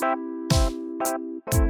Hello and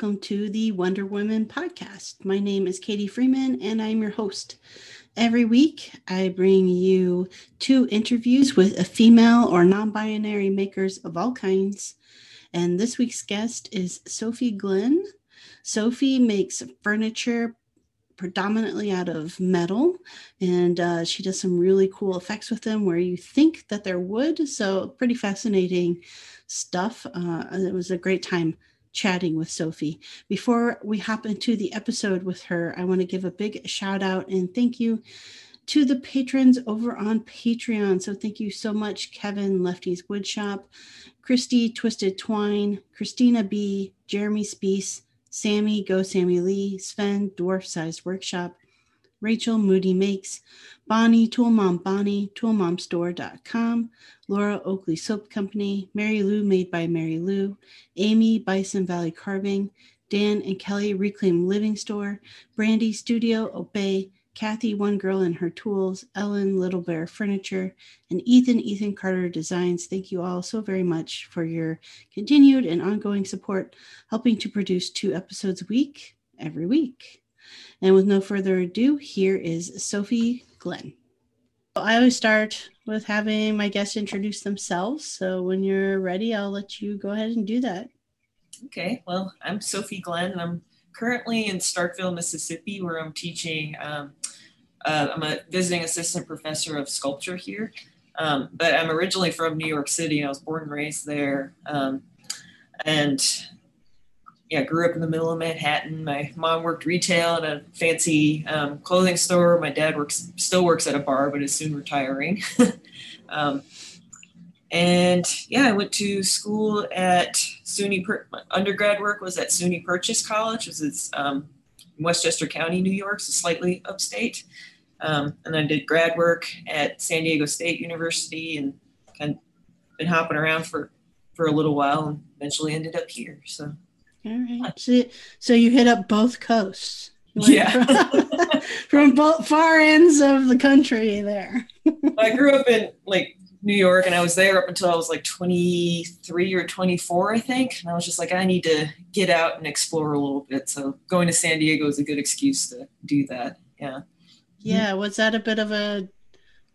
welcome to the Wonder Woman podcast. My name is Katie Freeman and I'm your host. Every week, I bring you two interviews with a female or non binary makers of all kinds. And this week's guest is Sophie Glenn. Sophie makes furniture predominantly out of metal and uh, she does some really cool effects with them where you think that they're wood. So, pretty fascinating stuff. Uh, it was a great time chatting with Sophie. Before we hop into the episode with her, I want to give a big shout out and thank you to the patrons over on Patreon. So thank you so much, Kevin Lefty's Woodshop, Christy Twisted Twine, Christina B, Jeremy Spees, Sammy Go Sammy Lee, Sven Dwarf Sized Workshop, Rachel Moody Makes, Bonnie Tool Mom Bonnie, toolmomstore.com, Laura Oakley Soap Company, Mary Lou Made by Mary Lou, Amy Bison Valley Carving, Dan and Kelly Reclaim Living Store, Brandy Studio Obey, Kathy One Girl and Her Tools, Ellen Little Bear Furniture, and Ethan Ethan Carter Designs. Thank you all so very much for your continued and ongoing support, helping to produce two episodes a week every week. And with no further ado, here is Sophie Glenn. I always start with having my guests introduce themselves. So when you're ready, I'll let you go ahead and do that. Okay. Well, I'm Sophie Glenn. And I'm currently in Starkville, Mississippi, where I'm teaching. Um, uh, I'm a visiting assistant professor of sculpture here. Um, but I'm originally from New York City. I was born and raised there. Um, and yeah, grew up in the middle of Manhattan. My mom worked retail at a fancy um, clothing store. My dad works still works at a bar, but is soon retiring. um, and yeah, I went to school at SUNY. My undergrad work was at SUNY Purchase College, which is um, in Westchester County, New York, so slightly upstate. Um, and I did grad work at San Diego State University, and kind of been hopping around for for a little while, and eventually ended up here. So. All right. So, so you hit up both coasts. Yeah. From, from both far ends of the country there. I grew up in like New York and I was there up until I was like 23 or 24, I think. And I was just like, I need to get out and explore a little bit. So going to San Diego is a good excuse to do that. Yeah. Yeah. Was that a bit of a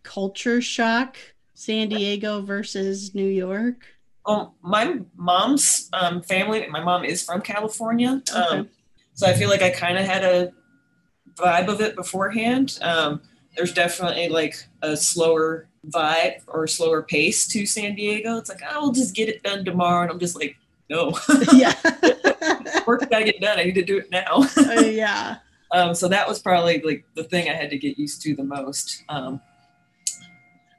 culture shock? San Diego versus New York? Well, my mom's um, family, my mom is from California. Okay. Um, so I feel like I kind of had a vibe of it beforehand. Um, there's definitely like a slower vibe or slower pace to San Diego. It's like, oh, I'll just get it done tomorrow. And I'm just like, no. yeah. Work got to get done. I need to do it now. uh, yeah. Um, so that was probably like the thing I had to get used to the most.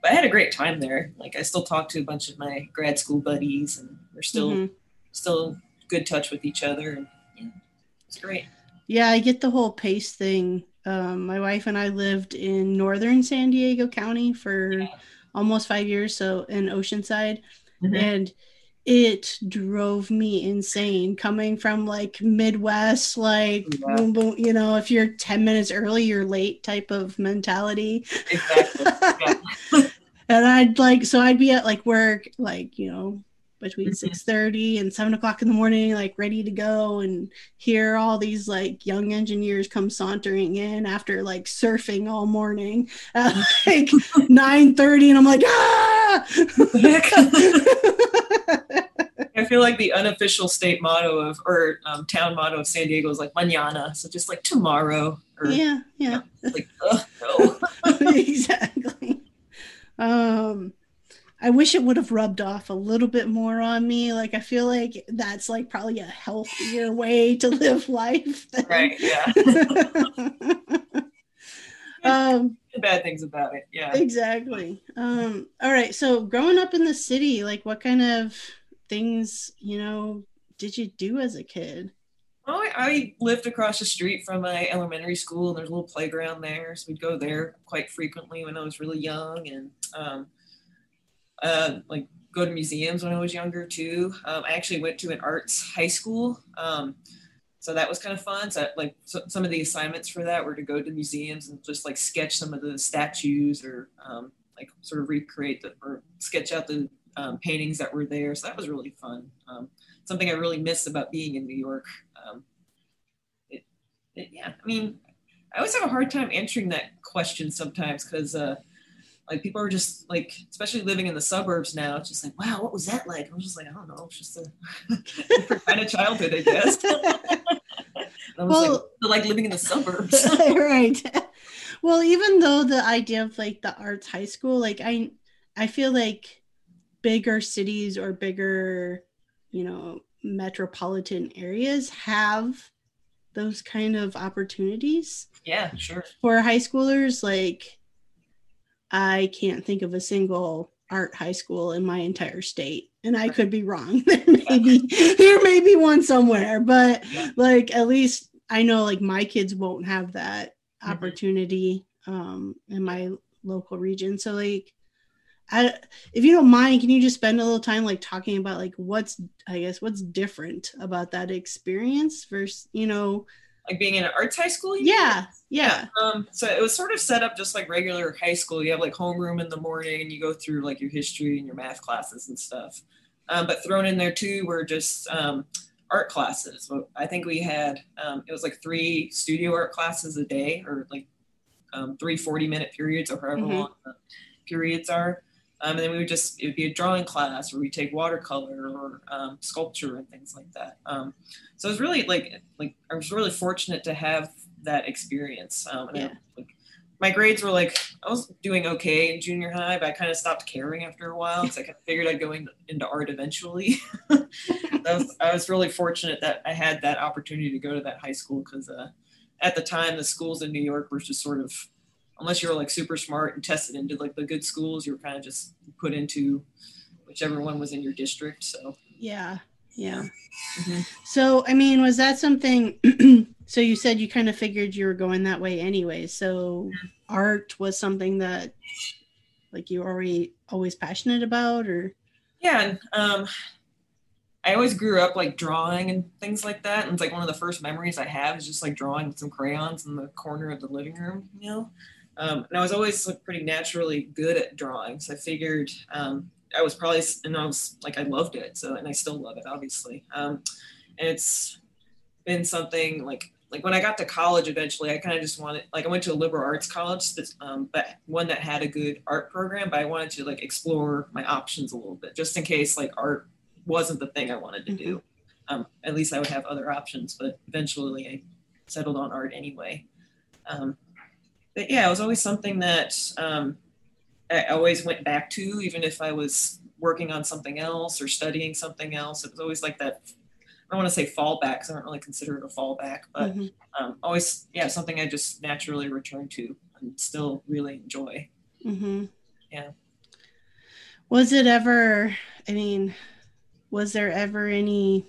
But I had a great time there. Like I still talk to a bunch of my grad school buddies, and we're still mm-hmm. still good touch with each other. And yeah, it's great. Yeah, I get the whole pace thing. Um, my wife and I lived in northern San Diego County for yeah. almost five years, so in Oceanside, mm-hmm. and it drove me insane coming from like Midwest, like yeah. boom, boom, you know, if you're 10 minutes early, you're late type of mentality. Exactly. Yeah. And I'd like, so I'd be at like work, like, you know, between mm-hmm. 6 30 and 7 o'clock in the morning, like ready to go and hear all these like young engineers come sauntering in after like surfing all morning at like 9 30. And I'm like, ah! I feel like the unofficial state motto of or um, town motto of San Diego is like mañana, so just like tomorrow. Or, yeah, yeah. You know, like no. exactly. Um, I wish it would have rubbed off a little bit more on me. Like I feel like that's like probably a healthier way to live life. Than... Right. Yeah. Um, bad things about it. Yeah. Exactly. Um, all right. So growing up in the city, like what kind of things, you know, did you do as a kid? I lived across the street from my elementary school, and there's a little playground there, so we'd go there quite frequently when I was really young, and um, uh, like go to museums when I was younger too. Um, I actually went to an arts high school, um, so that was kind of fun. So like so, some of the assignments for that were to go to museums and just like sketch some of the statues or um, like sort of recreate the or sketch out the um, paintings that were there. So that was really fun. Um, something I really miss about being in New York. Yeah, I mean, I always have a hard time answering that question sometimes because uh, like people are just like, especially living in the suburbs now, it's just like, wow, what was that like? I'm just like, I don't know, it's just a different kind of childhood, I guess. I was well, like, like living in the suburbs, right? Well, even though the idea of like the arts high school, like I, I feel like bigger cities or bigger you know metropolitan areas have those kind of opportunities. Yeah sure. For high schoolers like i can't think of a single art high school in my entire state and i could be wrong. There may be there may be one somewhere but like at least i know like my kids won't have that mm-hmm. opportunity um in my local region. So like I, if you don't mind, can you just spend a little time like talking about like what's I guess what's different about that experience versus you know like being in an arts high school? Yeah, yeah, yeah. Um, so it was sort of set up just like regular high school. You have like homeroom in the morning, and you go through like your history and your math classes and stuff. Um, but thrown in there too were just um, art classes. I think we had um, it was like three studio art classes a day, or like um, three 40 minute periods, or however mm-hmm. long the periods are. Um, and then we would just, it would be a drawing class where we take watercolor or um, sculpture and things like that. Um, so it was really like, like I was really fortunate to have that experience. Um, yeah. like, my grades were like, I was doing okay in junior high, but I kind of stopped caring after a while because I figured I'd go in, into art eventually. was, I was really fortunate that I had that opportunity to go to that high school because uh, at the time the schools in New York were just sort of unless you were like super smart and tested into like the good schools, you were kind of just put into whichever one was in your district. So yeah, yeah. Mm-hmm. So I mean, was that something? so you said you kind of figured you were going that way anyway. So art was something that like you already always passionate about, or yeah. Um, I always grew up like drawing and things like that. And it's like one of the first memories I have is just like drawing with some crayons in the corner of the living room, you know? Um, and I was always like, pretty naturally good at drawing. So I figured um, I was probably, and I was like, I loved it. So, and I still love it, obviously. Um, and it's been something like, like when I got to college eventually, I kind of just wanted, like I went to a liberal arts college, um, but one that had a good art program, but I wanted to like explore my options a little bit, just in case like art wasn't the thing I wanted to do. Mm-hmm. Um, at least I would have other options, but eventually I settled on art anyway. Um, but yeah, it was always something that um, I always went back to, even if I was working on something else or studying something else. It was always like that. I don't want to say fallback because I don't really consider it a fallback, but mm-hmm. um, always, yeah, something I just naturally return to and still really enjoy. Mm-hmm. Yeah. Was it ever, I mean, was there ever any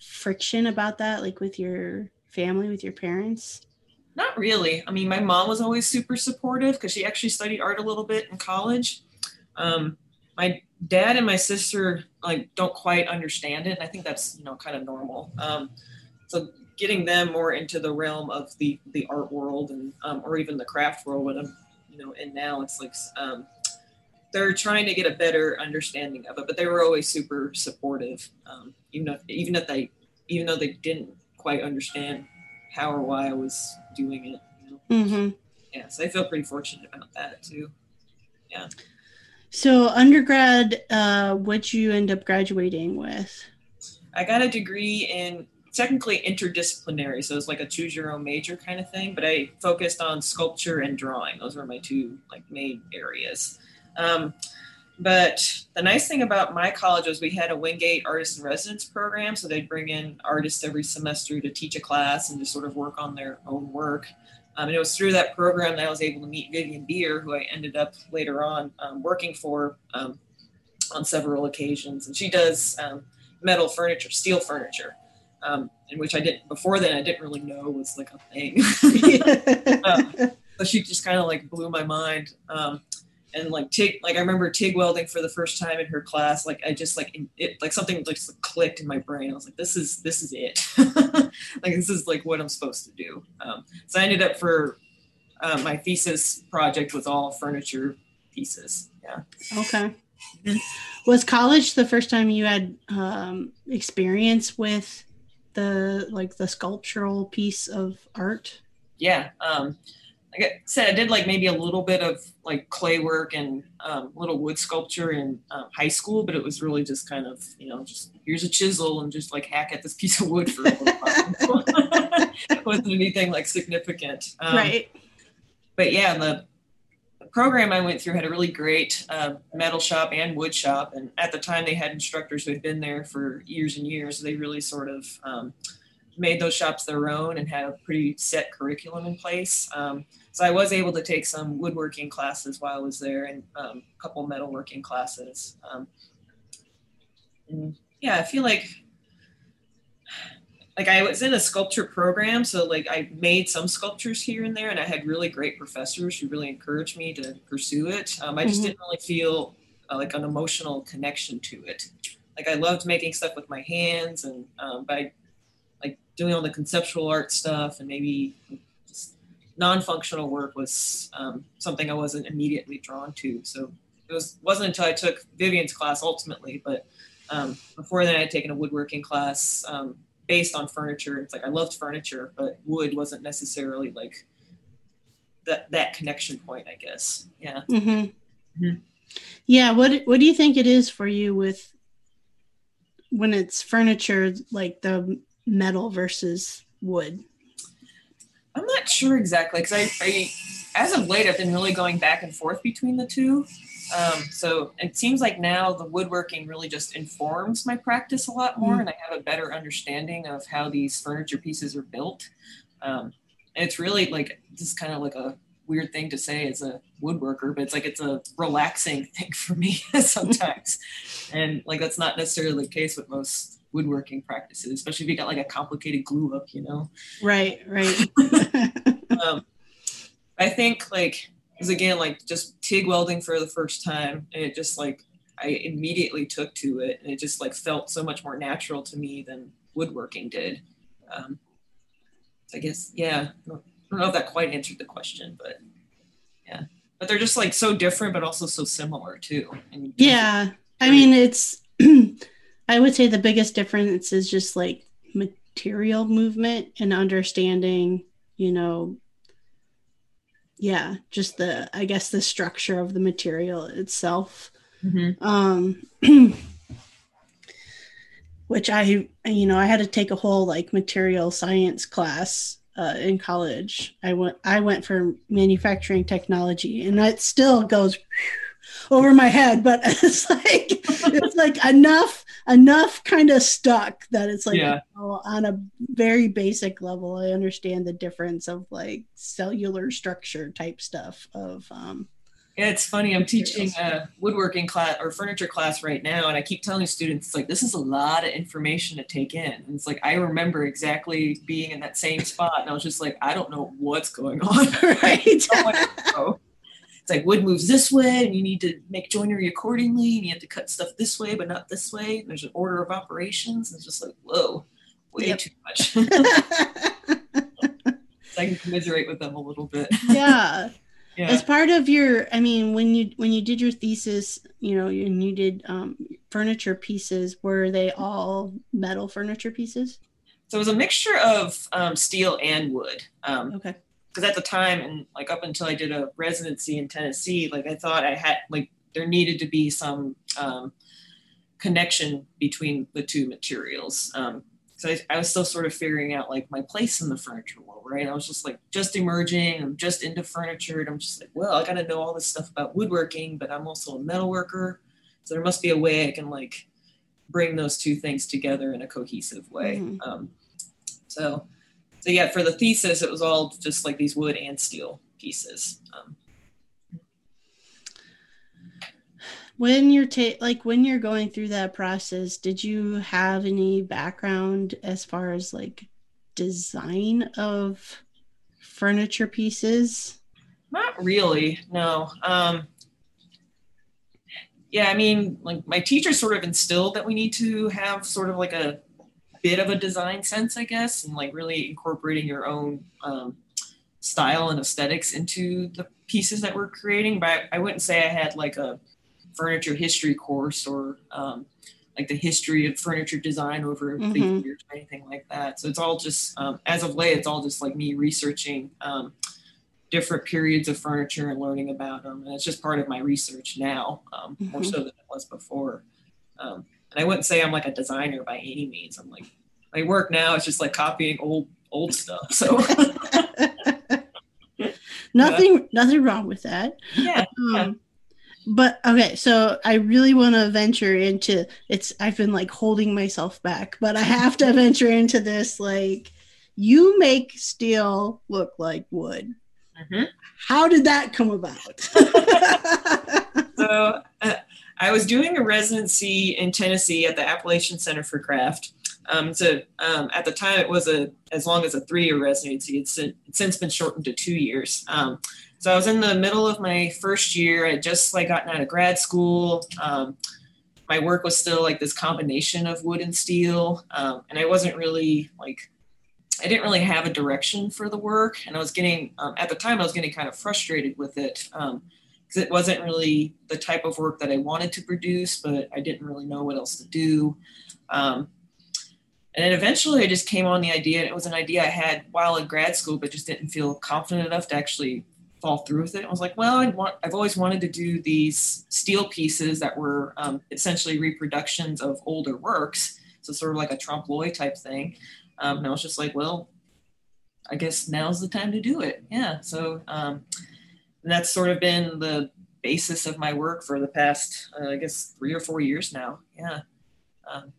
friction about that, like with your family, with your parents? Not really. I mean, my mom was always super supportive because she actually studied art a little bit in college. Um, my dad and my sister like don't quite understand it, and I think that's you know kind of normal. Um, so getting them more into the realm of the the art world and um, or even the craft world, what I'm you know in now, it's like um, they're trying to get a better understanding of it. But they were always super supportive, um, even if even if they even though they didn't quite understand how or why I was doing it. You know? mm-hmm. Yeah, so I feel pretty fortunate about that too. Yeah. So undergrad, uh, what you end up graduating with? I got a degree in technically interdisciplinary, so it's like a choose your own major kind of thing. But I focused on sculpture and drawing; those were my two like main areas. Um, but the nice thing about my college was we had a Windgate Artist in Residence program. So they'd bring in artists every semester to teach a class and to sort of work on their own work. Um, and it was through that program that I was able to meet Vivian Beer, who I ended up later on um, working for um, on several occasions. And she does um, metal furniture, steel furniture, um, in which I didn't before then I didn't really know was like a thing. Um, so she just kind of like blew my mind. Um, and like TIG, like I remember TIG welding for the first time in her class. Like I just like it, like something like clicked in my brain. I was like, this is this is it. like this is like what I'm supposed to do. Um, so I ended up for uh, my thesis project was all furniture pieces. Yeah. Okay. Was college the first time you had um, experience with the like the sculptural piece of art? Yeah. Um, like I said, I did like maybe a little bit of like clay work and um, little wood sculpture in um, high school, but it was really just kind of, you know, just here's a chisel and just like hack at this piece of wood for a little while. it wasn't anything like significant. Um, right. But yeah, the, the, program I went through had a really great uh, metal shop and wood shop. And at the time, they had instructors who had been there for years and years. They really sort of, um, made those shops their own and had a pretty set curriculum in place. Um, so I was able to take some woodworking classes while I was there and um, a couple metalworking classes. Um, yeah, I feel like like I was in a sculpture program, so like I made some sculptures here and there, and I had really great professors who really encouraged me to pursue it. Um, I just mm-hmm. didn't really feel uh, like an emotional connection to it. Like I loved making stuff with my hands, and um, but I doing all the conceptual art stuff and maybe just non-functional work was um, something I wasn't immediately drawn to. So it was wasn't until I took Vivian's class ultimately, but um, before then I had taken a woodworking class um, based on furniture. It's like I loved furniture, but wood wasn't necessarily like that that connection point. I guess. Yeah. Mm-hmm. Mm-hmm. Yeah. What What do you think it is for you with when it's furniture, like the metal versus wood? I'm not sure exactly because I, I, as of late, I've been really going back and forth between the two. Um, so it seems like now the woodworking really just informs my practice a lot more, mm and I have a better understanding of how these furniture pieces are built. Um, it's really like just kind of like a weird thing to say as a woodworker, but it's like it's a relaxing thing for me sometimes, and like that's not necessarily the case with most woodworking practices, especially if you got like a complicated glue up, you know? Right, right. um, I think like, because again, like just TIG welding for the first time, and it just like, I immediately took to it, and it just like felt so much more natural to me than woodworking did. Um, I guess, yeah, I don't, I don't know if that quite answered the question, but yeah. But they're just like so different, but also so similar too. Yeah. I mean, it's I would say the biggest difference is just like material movement and understanding, you know, yeah, just the, I guess, the structure of the material itself. Mm-hmm. Um, which I, you know, I had to take a whole like material science class uh, in college. I went, I went for manufacturing technology, and it still goes over my head, but it's like it's like enough enough kind of stuck that it's like yeah. you know, on a very basic level i understand the difference of like cellular structure type stuff of um yeah, it's funny. I'm teaching a woodworking class or furniture class right now, and I keep telling students, it's like, this is a lot of information to take in. And it's like, I remember exactly being in that same spot, and I was just like, I don't know what's going on. right it's like wood moves this way and you need to make joinery accordingly and you have to cut stuff this way but not this way. There's an order of operations it's just like whoa way yep. too much. I can commiserate with them a little bit. Yeah. Yeah. as part of your i mean when you when you did your thesis you know and you did um, furniture pieces were they all metal furniture pieces? So it was a mixture of um, steel and wood. Um, okay because at the time and like up until I did a residency in Tennessee, like I thought I had like there needed to be some um, connection between the two materials. Um, so I, I, was still sort of figuring out like my place in the furniture world, right? I was just like just emerging. I'm just into furniture, and I'm just like, well, I got to know all this stuff about woodworking, but I'm also a metal worker, so there must be a way I can like bring those two things together in a cohesive way. Mm-hmm. Um, so so yeah, for the thesis, it was all just like these wood and steel pieces. Um, when you're ta- like when you're going through that process did you have any background as far as like design of furniture pieces not really no um yeah i mean like my teacher sort of instilled that we need to have sort of like a bit of a design sense i guess and like really incorporating your own um, style and aesthetics into the pieces that we're creating but I wouldn't say i had like a furniture history course or um, like the history of furniture design over mm-hmm. the years or anything like that. So it's all just um, as of late, it's all just like me researching um, different periods of furniture and learning about them, and it's just part of my research now, um, mm-hmm. more so than it was before. Um, and I wouldn't say I'm like a designer by any means. I'm like my work now is just like copying old old stuff. So. nothing, yeah. nothing wrong with that. Yeah. yeah um, but okay so i really want to venture into it's i've been like holding myself back but i have to venture into this like you make steel look like wood mm-hmm. how did that come about so uh, i was doing a residency in tennessee at the appalachian center for craft. Um, so um, at the time it was a as long as a three-year residency. It's, it's since been shortened to two years. Um, so I was in the middle of my first year. I just like gotten out of grad school. Um, my work was still like this combination of wood and steel, um, and I wasn't really like I didn't really have a direction for the work, and I was getting um, at the time I was getting kind of frustrated with it because it wasn't really the type of work that I wanted to produce, but I didn't really know what else to do. Um, and then eventually I just came on the idea, and it was an idea I had while in grad school, but just didn't feel confident enough to actually fall through with it. I was like, well, I want, I've always wanted to do these steel pieces that were um, essentially reproductions of older works. So sort of like a trompe l'oeil type thing. Um, and I was just like, well, I guess now's the time to do it. Yeah. So um, that's sort of been the basis of my work for the past, uh, I guess, three or four years now. Yeah. Um,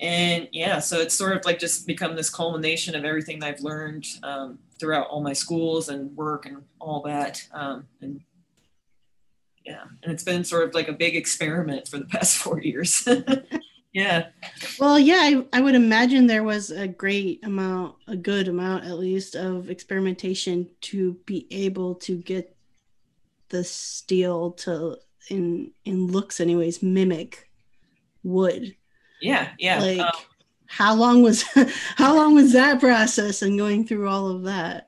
and yeah, so it's sort of like just become this culmination of everything I've learned um, throughout all my schools and work and all that. Um, and yeah, and it's been sort of like a big experiment for the past four years. yeah. Well, yeah, I, I would imagine there was a great amount, a good amount at least, of experimentation to be able to get the steel to, in in looks, anyways, mimic wood yeah, yeah. Like, um, how long was how long was that process and going through all of that?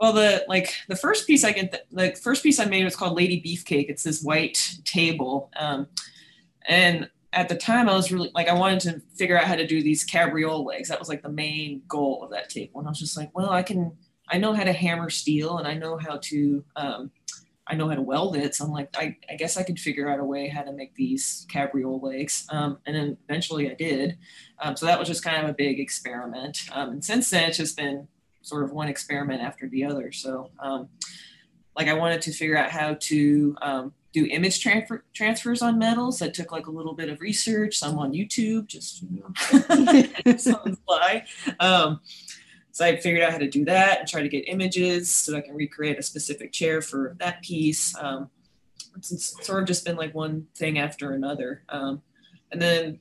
Well, the like the first piece I get, the, the first piece I made was called Lady Beefcake. It's this white table, um, and at the time I was really like I wanted to figure out how to do these cabriole legs. That was like the main goal of that table, and I was just like, well, I can. I know how to hammer steel, and I know how to um, I know how to weld it. So I'm like, I, I guess I could figure out a way how to make these cabriole legs. Um, and then eventually I did. Um, so that was just kind of a big experiment. Um, and since then, it's just been sort of one experiment after the other. So, um, like, I wanted to figure out how to um, do image transfer, transfers on metals. That took like a little bit of research, some on YouTube, just you know, some fly. Um, so I figured out how to do that and try to get images so I can recreate a specific chair for that piece. Um, it's sort of just been like one thing after another. Um, and then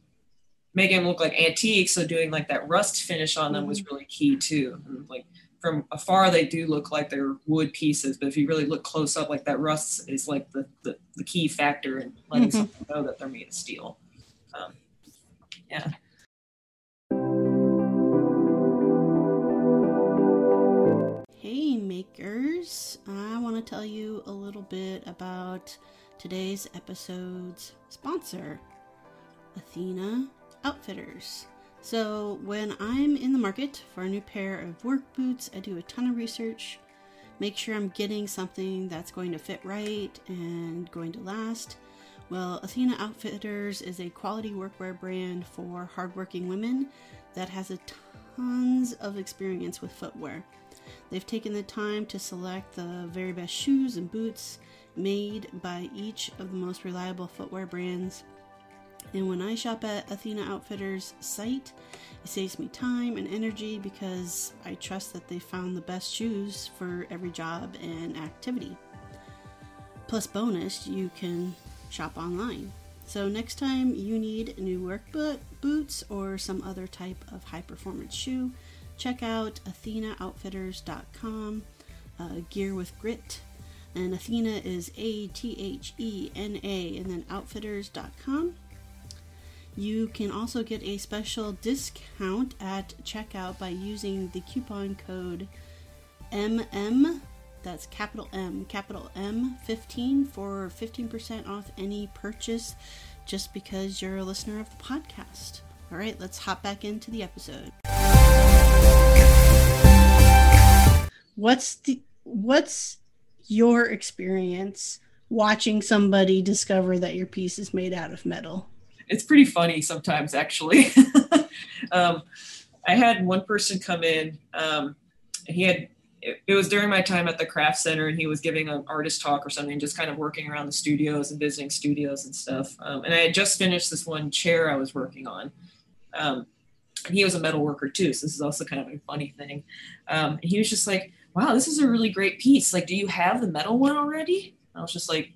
making them look like antiques, so doing like that rust finish on them was mm-hmm. really key too. And like from afar, they do look like they're wood pieces, but if you really look close up, like that rust is like the, the, the key factor in letting mm-hmm. someone know that they're made of steel. Um, yeah. Hey makers. I want to tell you a little bit about today's episode's sponsor, Athena Outfitters. So, when I'm in the market for a new pair of work boots, I do a ton of research, make sure I'm getting something that's going to fit right and going to last. Well, Athena Outfitters is a quality workwear brand for hardworking women that has a tons of experience with footwear. They've taken the time to select the very best shoes and boots made by each of the most reliable footwear brands. And when I shop at Athena Outfitters site, It saves me time and energy because I trust that they found the best shoes for every job and activity. Plus, bonus, you can shop online. So, next time you need new work boots or some other type of high performance shoe, check out AthenaOutfitters.com. Uh, gear with grit. And Athena is A T H E N A, and then outfitters.com. You can also get a special discount at checkout by using the coupon code MM, that's capital M, capital M 15 for 15% off any purchase just because you're a listener of the podcast. All right, let's hop back into the episode. What's the what's your experience watching somebody discover that your piece is made out of metal? It's pretty funny sometimes actually. um, I had one person come in. Um, he had it, was during my time at the craft center, and he was giving an artist talk or something, just kind of working around the studios and visiting studios and stuff. Um, and I had just finished this one chair I was working on. Um, and he was a metal worker too, so this is also kind of a funny thing. Um, and he was just like, "Wow, this is a really great piece. Like, do you have the metal one already?" I was just like,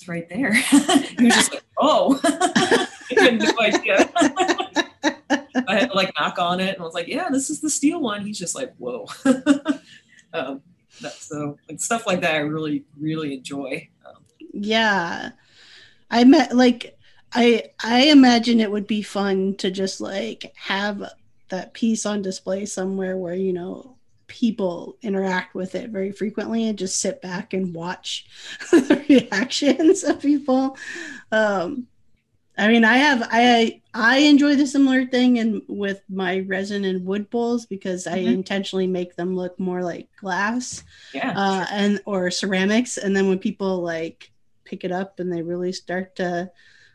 "It's right there." he was just like, oh, I had no idea. I had to like knock on it and I was like, yeah, this is the steel one. He's just like, whoa. um, so stuff like that, I really, really enjoy. Um, yeah. I met like, I, I imagine it would be fun to just like have that piece on display somewhere where, you know, people interact with it very frequently and just sit back and watch the reactions of people. Um, I mean, I have I I enjoy the similar thing and with my resin and wood bowls because I mm-hmm. intentionally make them look more like glass, yeah, uh, and or ceramics. And then when people like pick it up and they really start to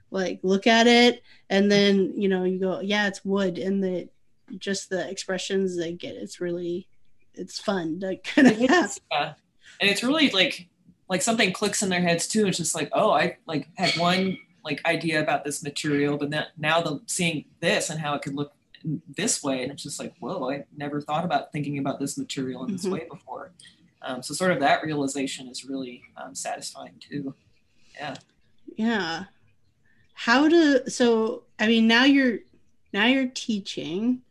like look at it, and then you know you go, yeah, it's wood, and the just the expressions they get, it's really it's fun to kind of have. Yeah. And it's really like like something clicks in their heads too. It's just like, oh, I like had one like idea about this material, but then now the seeing this and how it could look this way, and it's just like, whoa, I never thought about thinking about this material in this mm-hmm. way before. Um, so sort of that realization is really um, satisfying too. Yeah. Yeah. How to so I mean now you're now you're teaching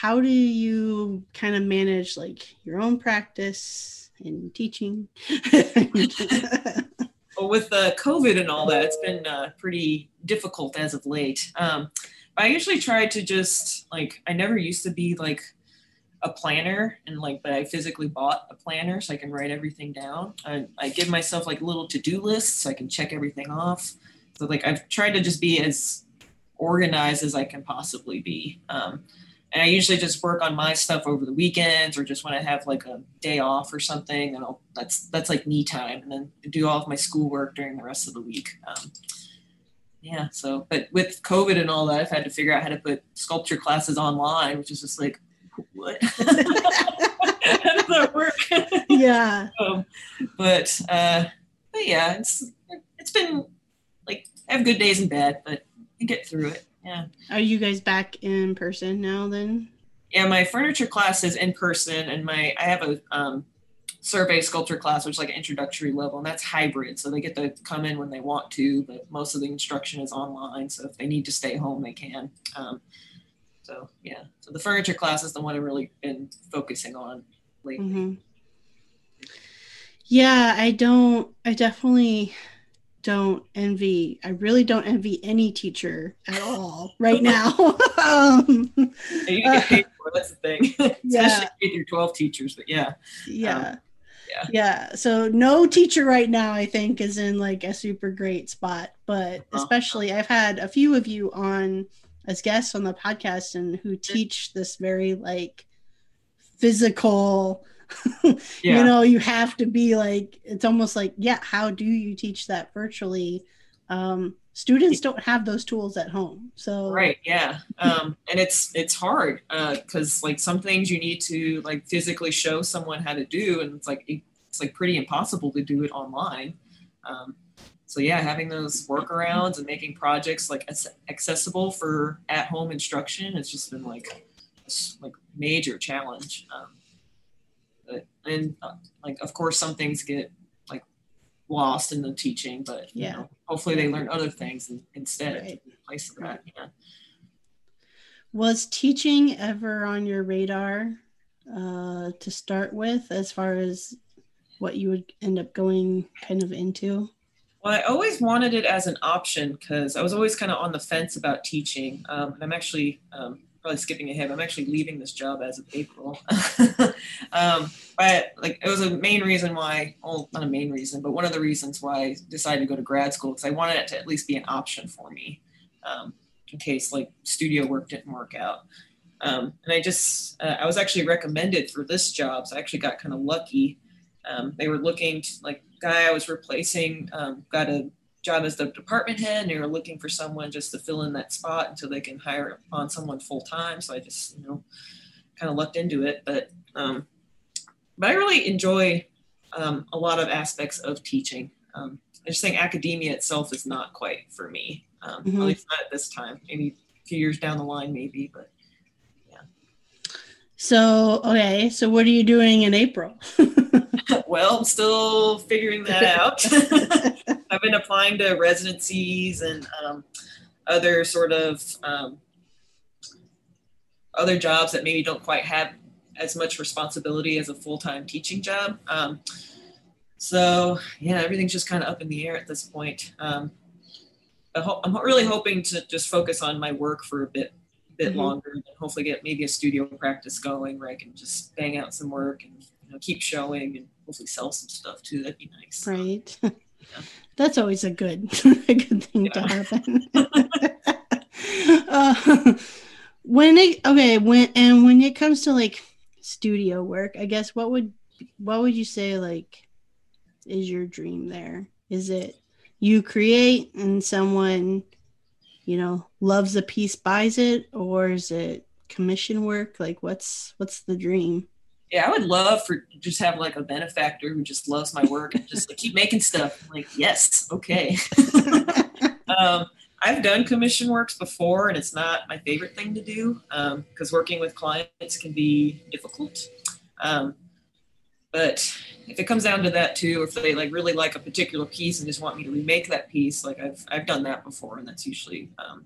how do you kind of manage like your own practice and teaching? well, with the COVID and all that, it's been uh, pretty difficult as of late. Um, I usually try to just like I never used to be like a planner and like but I physically bought a planner so I can write everything down. I, I give myself like little to-do lists so I can check everything off. So like I've tried to just be as organized as I can possibly be. Um, and I usually just work on my stuff over the weekends or just when I have like a day off or something. And I'll, that's that's like me time, and then do all of my schoolwork during the rest of the week. Um, yeah. So, but with COVID and all that, I've had to figure out how to put sculpture classes online, which is just like, what? how does that work? Yeah. um, but uh, but yeah, it's it's been like I have good days and bad, but you get through it. Yeah. Are you guys back in person now then? Yeah, my furniture class is in person, and my I have a um, survey sculpture class, which is like an introductory level, and that's hybrid. So they get to come in when they want to, but most of the instruction is online. So if they need to stay home, they can. Um, so yeah, so the furniture class is the one I've really been focusing on lately. Mm-hmm. Yeah, I don't. I definitely don't envy i really don't envy any teacher at all right now. Um, you get paid for that's the thing. Yeah. especially K through 12 teachers but yeah. Yeah. Um, yeah. Yeah so no teacher right now i think is in like a super great spot but uh-huh. especially i've had a few of you on as guests on the podcast and who teach this very like physical yeah. you know you have to be like it's almost like yeah how do you teach that virtually um, students don't have those tools at home so right yeah um, and it's it's hard because uh, like some things you need to like physically show someone how to do and it's like it's like pretty impossible to do it online um, so yeah, having those workarounds and making projects like accessible for at-home instruction has just been like like major challenge. Um, but, and uh, like of course some things get like lost in the teaching, but yeah, you know, hopefully they learn other things in, instead right. in place of that. Yeah. Was teaching ever on your radar uh, to start with, as far as what you would end up going kind of into? Well, I always wanted it as an option because I was always kind of on the fence about teaching. Um, and I'm actually um, probably skipping ahead. I'm actually leaving this job as of April. um, but like it was a main reason why, well, not a main reason, but one of the reasons why I decided to go to grad school because I wanted it to at least be an option for me um, in case like studio work didn't work out. Um, and I just, uh, I was actually recommended for this job. So I actually got kind of lucky. Um, they were looking to, like guy I was replacing um, got a job as the department head, and they were looking for someone just to fill in that spot until they can hire on someone full time. So I just, you know, kind of looked into it. But um, but I really enjoy um, a lot of aspects of teaching. Um, I just think academia itself is not quite for me. Um, mm-hmm. At least not at this time. Maybe a few years down the line, maybe. But yeah. So okay, so what are you doing in April? well, I'm still figuring that out. I've been applying to residencies and um, other sort of um, other jobs that maybe don't quite have as much responsibility as a full-time teaching job. Um, so yeah, everything's just kind of up in the air at this point. Um, I'm really hoping to just focus on my work for a bit bit mm-hmm. longer and hopefully get maybe a studio practice going where I can just bang out some work and you know, keep showing and hopefully sell some stuff too. That'd be nice. Right. Yeah. That's always a good a good thing yeah. to happen. uh, when it okay when and when it comes to like studio work, I guess what would what would you say like is your dream there? Is it you create and someone you know loves a piece buys it or is it commission work like what's what's the dream yeah, I would love for just have like a benefactor who just loves my work and just like, keep making stuff. I'm like, yes, okay. um, I've done commission works before, and it's not my favorite thing to do because um, working with clients can be difficult. Um, but if it comes down to that too, if they like really like a particular piece and just want me to remake that piece, like I've I've done that before, and that's usually um,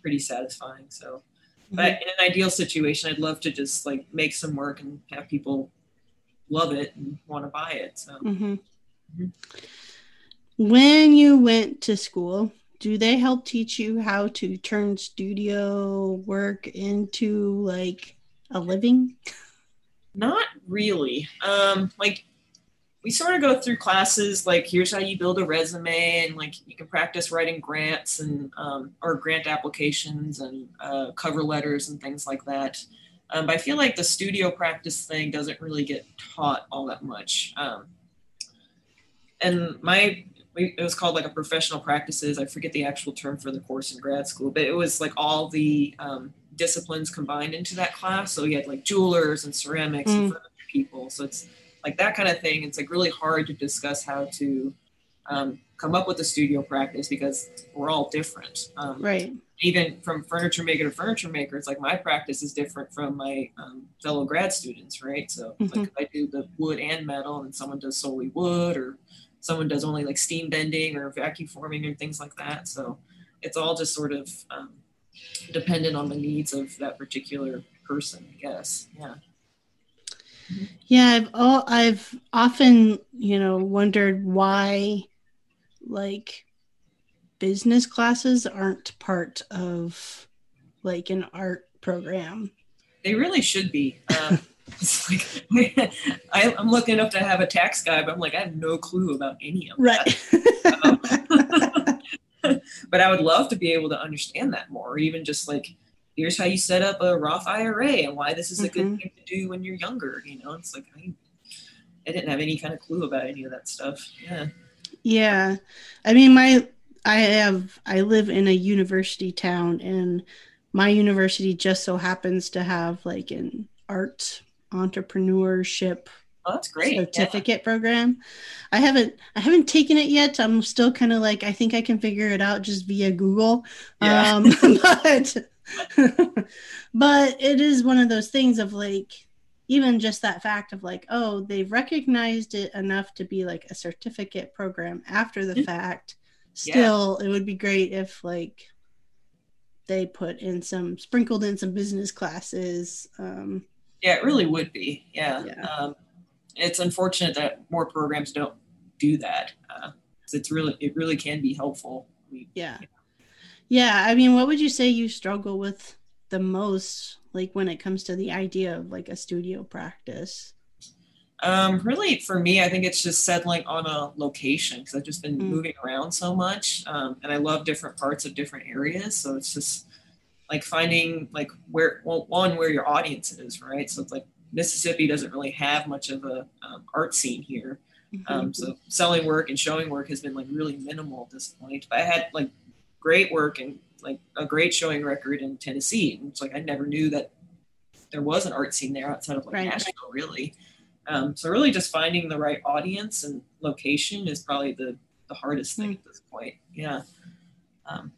pretty satisfying. So but mm-hmm. in an ideal situation, I'd love to just like make some work and have people love it and want to buy it. So. Mm-hmm. Mm-hmm. When you went to school, do they help teach you how to turn studio work into like a living? Not really. Um, like we sort of go through classes like here's how you build a resume and like you can practice writing grants and um, or grant applications and uh, cover letters and things like that. Um, but i feel like the studio practice thing doesn't really get taught all that much. Um, and my it was called like a professional practices. I forget the actual term for the course in grad school but it was like all the um, disciplines combined into that class. So you had like jewelers and ceramics mm. and people. So it's like that kind of thing. It's like really hard to discuss how to um, come up with a studio practice because we're all different. Um, right. Even from furniture maker to furniture maker, it's like my practice is different from my um, fellow grad students, right? So mm-hmm. like I do the wood and metal, and someone does solely wood, or someone does only like steam bending or vacuum forming and things like that. So it's all just sort of um, dependent on the needs of that particular person, I guess. Yeah. Yeah, I've all I've often, you know, wondered why like business classes aren't part of like an art program. They really should be. Um, like I, am lucky enough to have a tax guy, but I'm like I have no clue about any of right. that. Um, but I would love to be able to understand that more, or even just like here's how you set up a Roth IRA and why this is a mm-hmm. good thing to do when you're younger. You know, it's like I, I didn't have any kind of clue about any of that stuff. Yeah. Yeah. I mean, my, I have, I live in a university town and my university just so happens to have like an art entrepreneurship Oh, that's great. Certificate yeah. program. I haven't I haven't taken it yet. I'm still kind of like I think I can figure it out just via Google. Yeah. Um, but but it is one of those things of like even just that fact of like oh they've recognized it enough to be like a certificate program after the fact still yeah. it would be great if like they put in some sprinkled in some business classes um yeah it really would be yeah, yeah. Um, it's unfortunate that more programs don't do that uh, it's really it really can be helpful we, yeah yeah i mean what would you say you struggle with the most like when it comes to the idea of like a studio practice um, really, for me, I think it's just settling on a location because I've just been mm. moving around so much, um, and I love different parts of different areas. So it's just like finding like where well, one where your audience is, right? So it's like Mississippi doesn't really have much of a um, art scene here, mm-hmm. um, so selling work and showing work has been like really minimal at this point. But I had like great work and like a great showing record in Tennessee. And it's like I never knew that there was an art scene there outside of like right. Nashville, really. Um, so really just finding the right audience and location is probably the, the hardest thing at this point. Yeah. Um,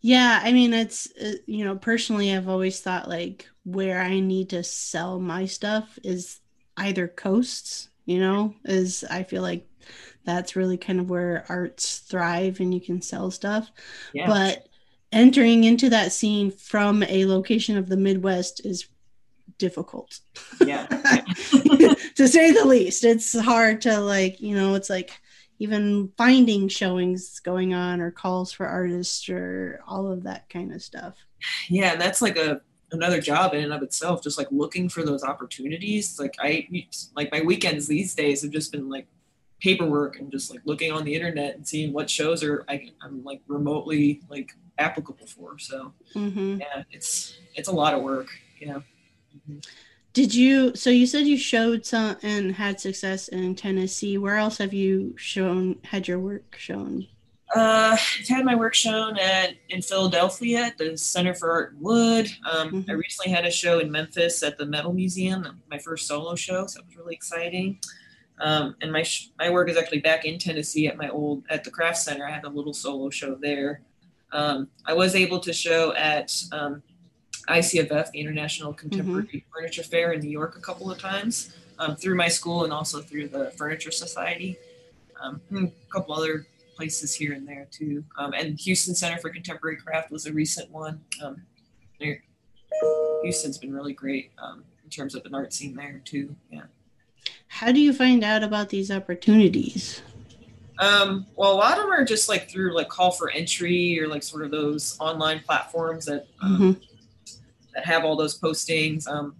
yeah. I mean, it's, uh, you know, personally, I've always thought like where I need to sell my stuff is either coasts, you know, is I feel like that's really kind of where arts thrive and you can sell stuff. Yeah. But entering into that scene from a location of the Midwest is difficult. Yeah. to say the least. It's hard to like, you know, it's like even finding showings going on or calls for artists or all of that kind of stuff. Yeah, and that's like a another job in and of itself just like looking for those opportunities like i like my weekends these days have just been like paperwork and just like looking on the internet and seeing what shows are I, am like remotely like applicable for so mm-hmm. yeah it's it's a lot of work yeah did you? So you said you showed some and had success in Tennessee. Where else have you shown? Had your work shown? Uh, I've had my work shown at in Philadelphia at the Center for Art and Wood. Um, mm-hmm. I recently had a show in Memphis at the Metal Museum, my first solo show, so it was really exciting. Um, and my sh- my work is actually back in Tennessee at my old at the Craft Center. I had a little solo show there. Um, I was able to show at um, ICFF, the International Contemporary mm-hmm. Furniture Fair in New York, a couple of times um, through my school and also through the Furniture Society. Um, a couple other places here and there too. Um, and Houston Center for Contemporary Craft was a recent one. Um, Houston's been really great um, in terms of an art scene there too. Yeah. How do you find out about these opportunities? Um, well, a lot of them are just like through like call for entry or like sort of those online platforms that um, mm-hmm that have all those postings. Um,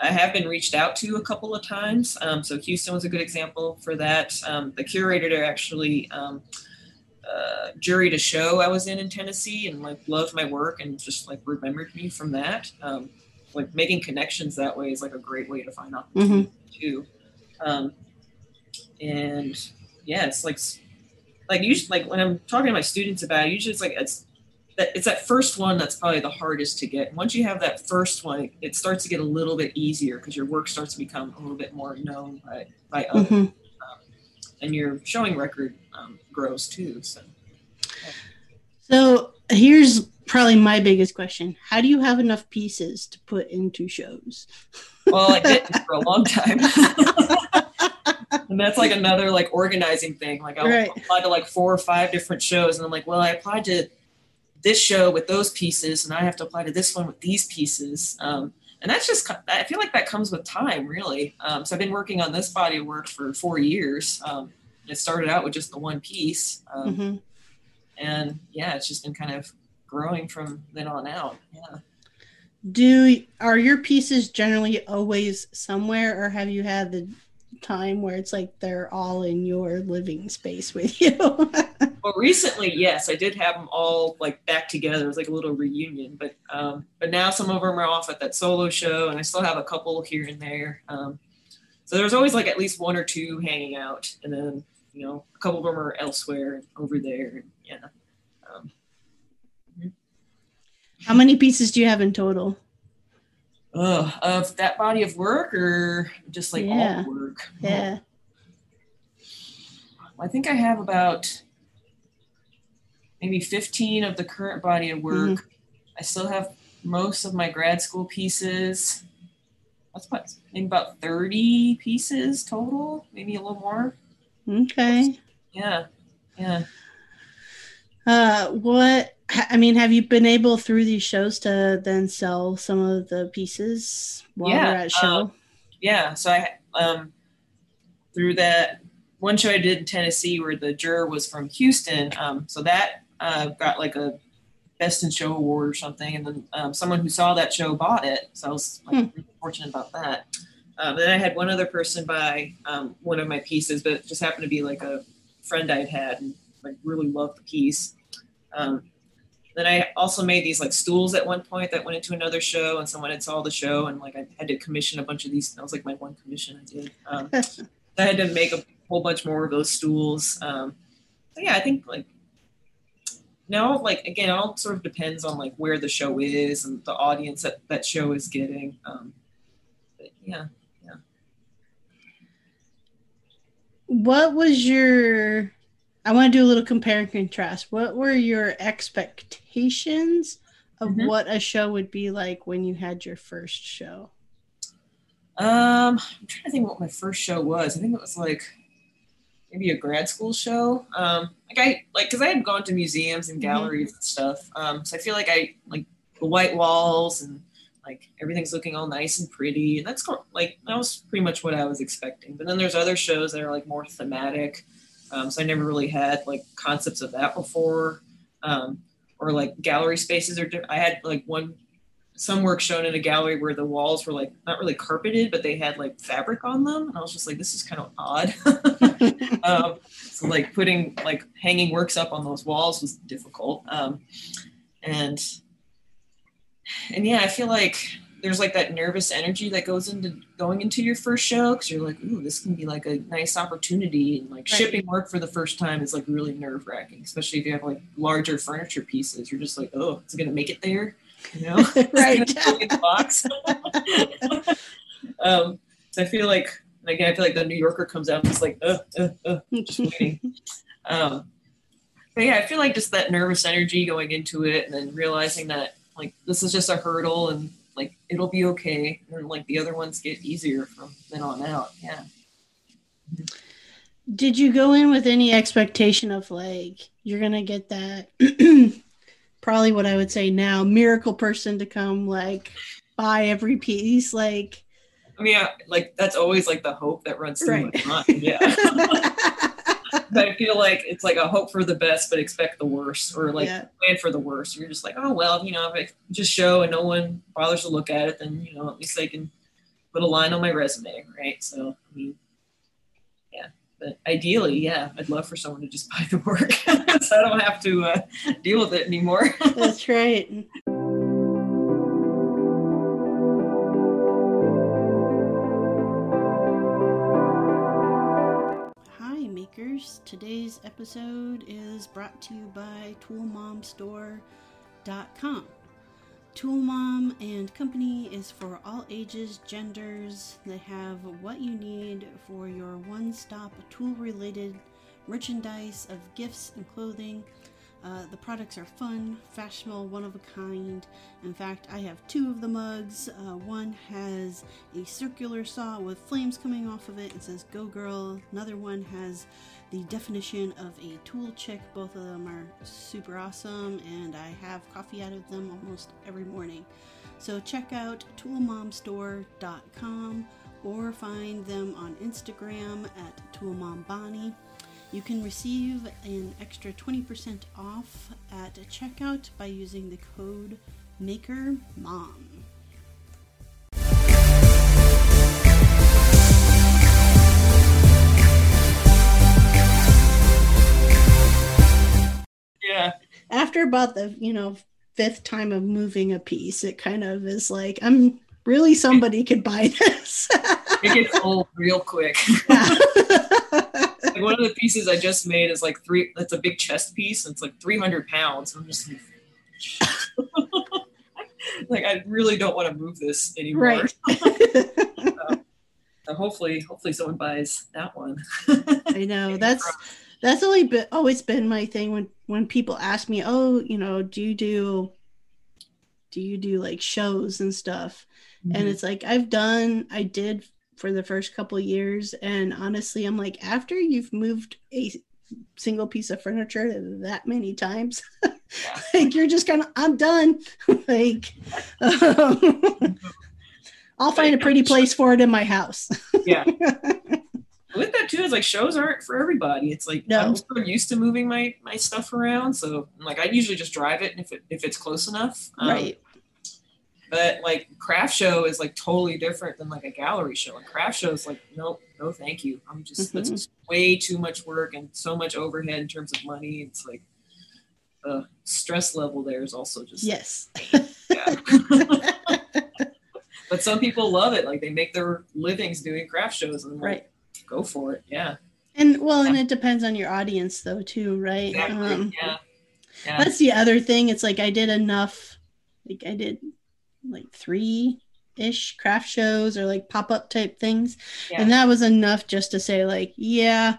I have been reached out to a couple of times. Um, so Houston was a good example for that. Um, the curator there actually um, uh, juried a show I was in in Tennessee and like loved my work and just like remembered me from that. Um, like making connections that way is like a great way to find opportunity mm-hmm. too. Um, and yeah, it's like like usually like when I'm talking to my students about it, usually it's like it's that it's that first one that's probably the hardest to get. Once you have that first one, it starts to get a little bit easier because your work starts to become a little bit more known by by others, mm-hmm. um, and your showing record um, grows too. So, yeah. so here's probably my biggest question: How do you have enough pieces to put into shows? Well, I didn't for a long time. and that's like another like organizing thing. Like I'll right. apply to like four or five different shows, and I'm like, well, I applied to this show with those pieces, and I have to apply to this one with these pieces. Um, and that's just I feel like that comes with time, really. Um, so I've been working on this body of work for four years. Um, it started out with just the one piece, um, mm-hmm. and yeah, it's just been kind of growing from then on out. Yeah. Do are your pieces generally always somewhere, or have you had the time where it's like they're all in your living space with you? well, recently, yes, I did have them all like back together. It was like a little reunion, but um, but now some of them are off at that solo show, and I still have a couple here and there. Um, so there's always like at least one or two hanging out, and then you know a couple of them are elsewhere over there. Yeah. Um, How many pieces do you have in total? uh, of that body of work or just like Yeah. all work? Yeah. I think I have about maybe 15 of the current body of work. I still have most of my grad school pieces. That's about maybe about 30 pieces total, maybe a little more. Okay. Yeah. Yeah. Uh, what I mean, have you been able through these shows to then sell some of the pieces while Yeah, they're at show? um, Yeah. So I um through that one show I did in Tennessee where the juror was from Houston. Um, so that uh, got like a best in show award or something, and then um, someone who saw that show bought it. So I was like Hmm. really fortunate about that. Um, then I had one other person buy um, one of my pieces, but it just happened to be like a friend I'd had and like really loved the piece. Um, then I also made these like stools at one point that went into another show, and someone had saw the show, and like I had to commission a bunch of these. That was like my one commission I did. Um, I had to make a whole bunch more of those stools. Um, so yeah, I think like now, like again, it all sort of depends on like where the show is and the audience that that show is getting. Um, but yeah, yeah, what was your I want to do a little compare and contrast. What were your expectations of Mhm. what a show would be like when you had your first show? Um, I'm trying to think what my first show was. I think it was like maybe a grad school show. Um, like I like because I had gone to museums and Mhm. galleries and stuff. Um, so I feel like I like the white walls and like everything's looking all nice and pretty, and that's like that was pretty much what I was expecting. But then there's other shows that are like more thematic. Um, so I never really had like concepts of that before. Um, or like gallery spaces are. I had like one some work shown in a gallery where the walls were like not really carpeted, but they had like fabric on them, and I was just like, this is kind of odd. um, so like putting like hanging works up on those walls was difficult, um, and and yeah, I feel like there's like that nervous energy that goes into going into your first show because you're like, ooh, this can be like a nice opportunity, and like Right. shipping work for the first time is like really nerve wracking, especially if you have like larger furniture pieces. You're just like, oh, is it gonna make it there? You know, Right. Is gonna fit in the box. um, so I feel like, again, I feel like the New Yorker comes out and it's like, uh, uh, uh, just waiting. Um, but yeah, I feel like just that nervous energy going into it, and then realizing that like this is just a hurdle, and like it'll be okay, and like the other ones get easier from then on out. Yeah. Did you go in with any expectation of like you're gonna get that probably what I would say now miracle person to come like buy every piece like I mean, yeah, like that's always like the hope that runs through Right. my mind. Yeah. but I feel like it's like a hope for the best, but expect the worst, or like Yeah. plan for the worst. You're just like, oh well, you know, if I just show and no one bothers to look at it, then you know, at least I can put a line on my resume, right? So I mean, yeah. But ideally, yeah, I'd love for someone to just buy the work, so I don't have to uh, deal with it anymore. That's right. Today's episode is brought to you by ToolMomStore.com. Tool Mom and Company is for all ages, genders. They have what you need for your one stop tool related merchandise of gifts and clothing. Uh, the products are fun, fashionable, one of a kind. In fact, I have two of the mugs. Uh, one has a circular saw with flames coming off of it and says Go Girl. Another one has the definition of a tool chick. Both of them are super awesome, and I have coffee out of them almost every morning. So check out toolmomstore.com or find them on Instagram at toolmombonnie. You can receive an extra 20% off at checkout by using the code MAKERMOM. Yeah. After about the, you know, fifth time of moving a piece, it kind of is like, I'm really somebody could buy this. It gets old real quick. Like one of the pieces I just made is like three. It's a big chest piece, and it's like 300 pounds. I'm just like, like I really don't want to move this anymore. Right. so, uh, so hopefully, hopefully someone buys that one. I know that's that's only been, always been my thing when when people ask me, oh, you know, do you do do you do like shows and stuff? Mm-hmm. And it's like I've done, I did for the first couple years, and honestly, I'm like, after you've moved a single piece of furniture that many times, like you're just kind of, I'm done. like, um, I'll find a pretty place for it in my house. yeah. With that too, is like shows aren't for everybody. It's like no. I'm so used to moving my my stuff around, so like I usually just drive it, if it if it's close enough, um, right. But like craft show is like totally different than like a gallery show. And craft show is like, nope, no, thank you. I'm just mm-hmm. that's just way too much work and so much overhead in terms of money. It's like the stress level there is also just yes. Yeah. but some people love it. Like they make their livings doing craft shows and right. Like, go for it. Yeah. And well, yeah. and it depends on your audience though, too, right? Exactly. Um, yeah. yeah. That's the other thing. It's like I did enough, like I did like three ish craft shows or like pop up type things. Yeah. And that was enough just to say, like, yeah,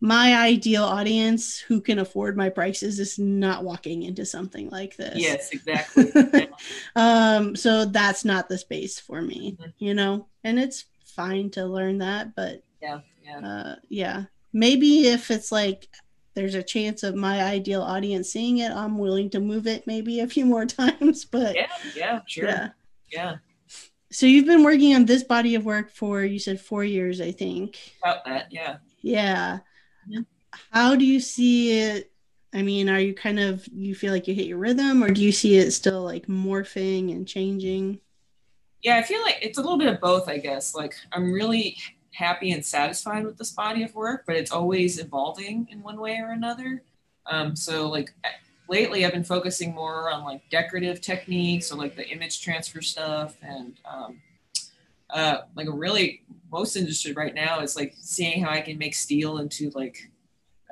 my ideal audience who can afford my prices is not walking into something like this. Yes, exactly. Yeah. um, so that's not the space for me, mm-hmm. you know, and it's fine to learn that, but yeah, yeah, uh, yeah. Maybe if it's like there's a chance of my ideal audience seeing it, I'm willing to move it maybe a few more times. But yeah, yeah, sure, yeah, yeah. So you've been working on this body of work for you said four years, I think. About that, yeah. Yeah. How do you see it? I mean, are you kind of you feel like you hit your rhythm, or do you see it still like morphing and changing? Yeah, I feel like it's a little bit of both. I guess like I'm really happy and satisfied with this body of work, but it's always evolving in one way or another. Um, so like lately, I've been focusing more on like decorative techniques or like the image transfer stuff and um, uh, like a really most industry right now is like seeing how I can make steel into like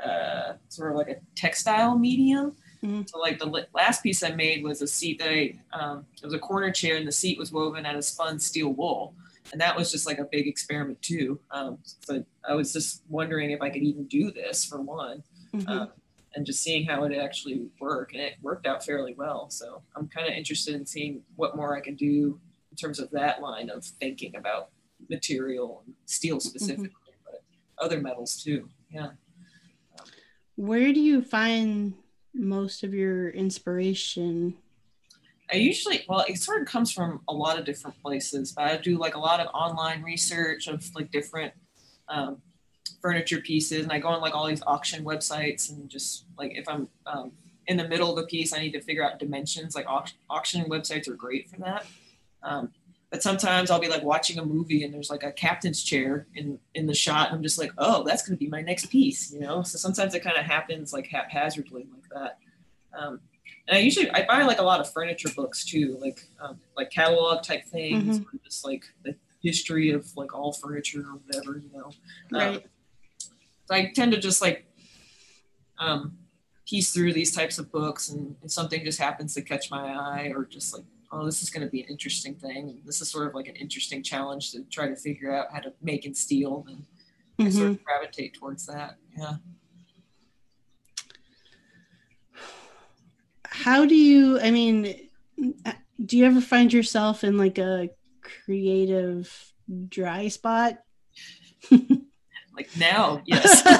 uh, sort of like a textile medium. Mm-hmm. So like the last piece I made was a seat that I um, it was a corner chair and the seat was woven out of spun steel wool, and that was just like a big experiment too. Um, so I was just wondering if I could even do this for one, mm-hmm. um, and just seeing how it actually work, and it worked out fairly well. So I'm kind of interested in seeing what more I can do in terms of that line of thinking about material and steel mm-hmm. specifically, mm-hmm. but other metals too. Yeah. Where do you find most of your inspiration? I usually, well, it sort of comes from a lot of different places, but I do like a lot of online research of like different um, furniture pieces, and I go on like all these auction websites and just like if I'm um, in the middle of a piece, I need to figure out dimensions. Like au- auction websites are great for that. Um, but sometimes I'll be like watching a movie and there's like a captain's chair in in the shot, and I'm just like, oh, that's going to be my next piece, you know. So sometimes it kind of happens like haphazardly like that. Um, and I usually I buy like a lot of furniture books too, like um, like catalog type things, mm-hmm. just like the history of like all furniture or whatever, you know. Right. Um, so I tend to just like um, piece through these types of books, and, and something just happens to catch my eye, or just like oh, this is going to be an interesting thing. This is sort of like an interesting challenge to try to figure out how to make and steel, and mm-hmm. I sort of mm-hmm. gravitate towards that. Yeah. How do you? I mean, do you ever find yourself in like a creative dry spot? like now, yes.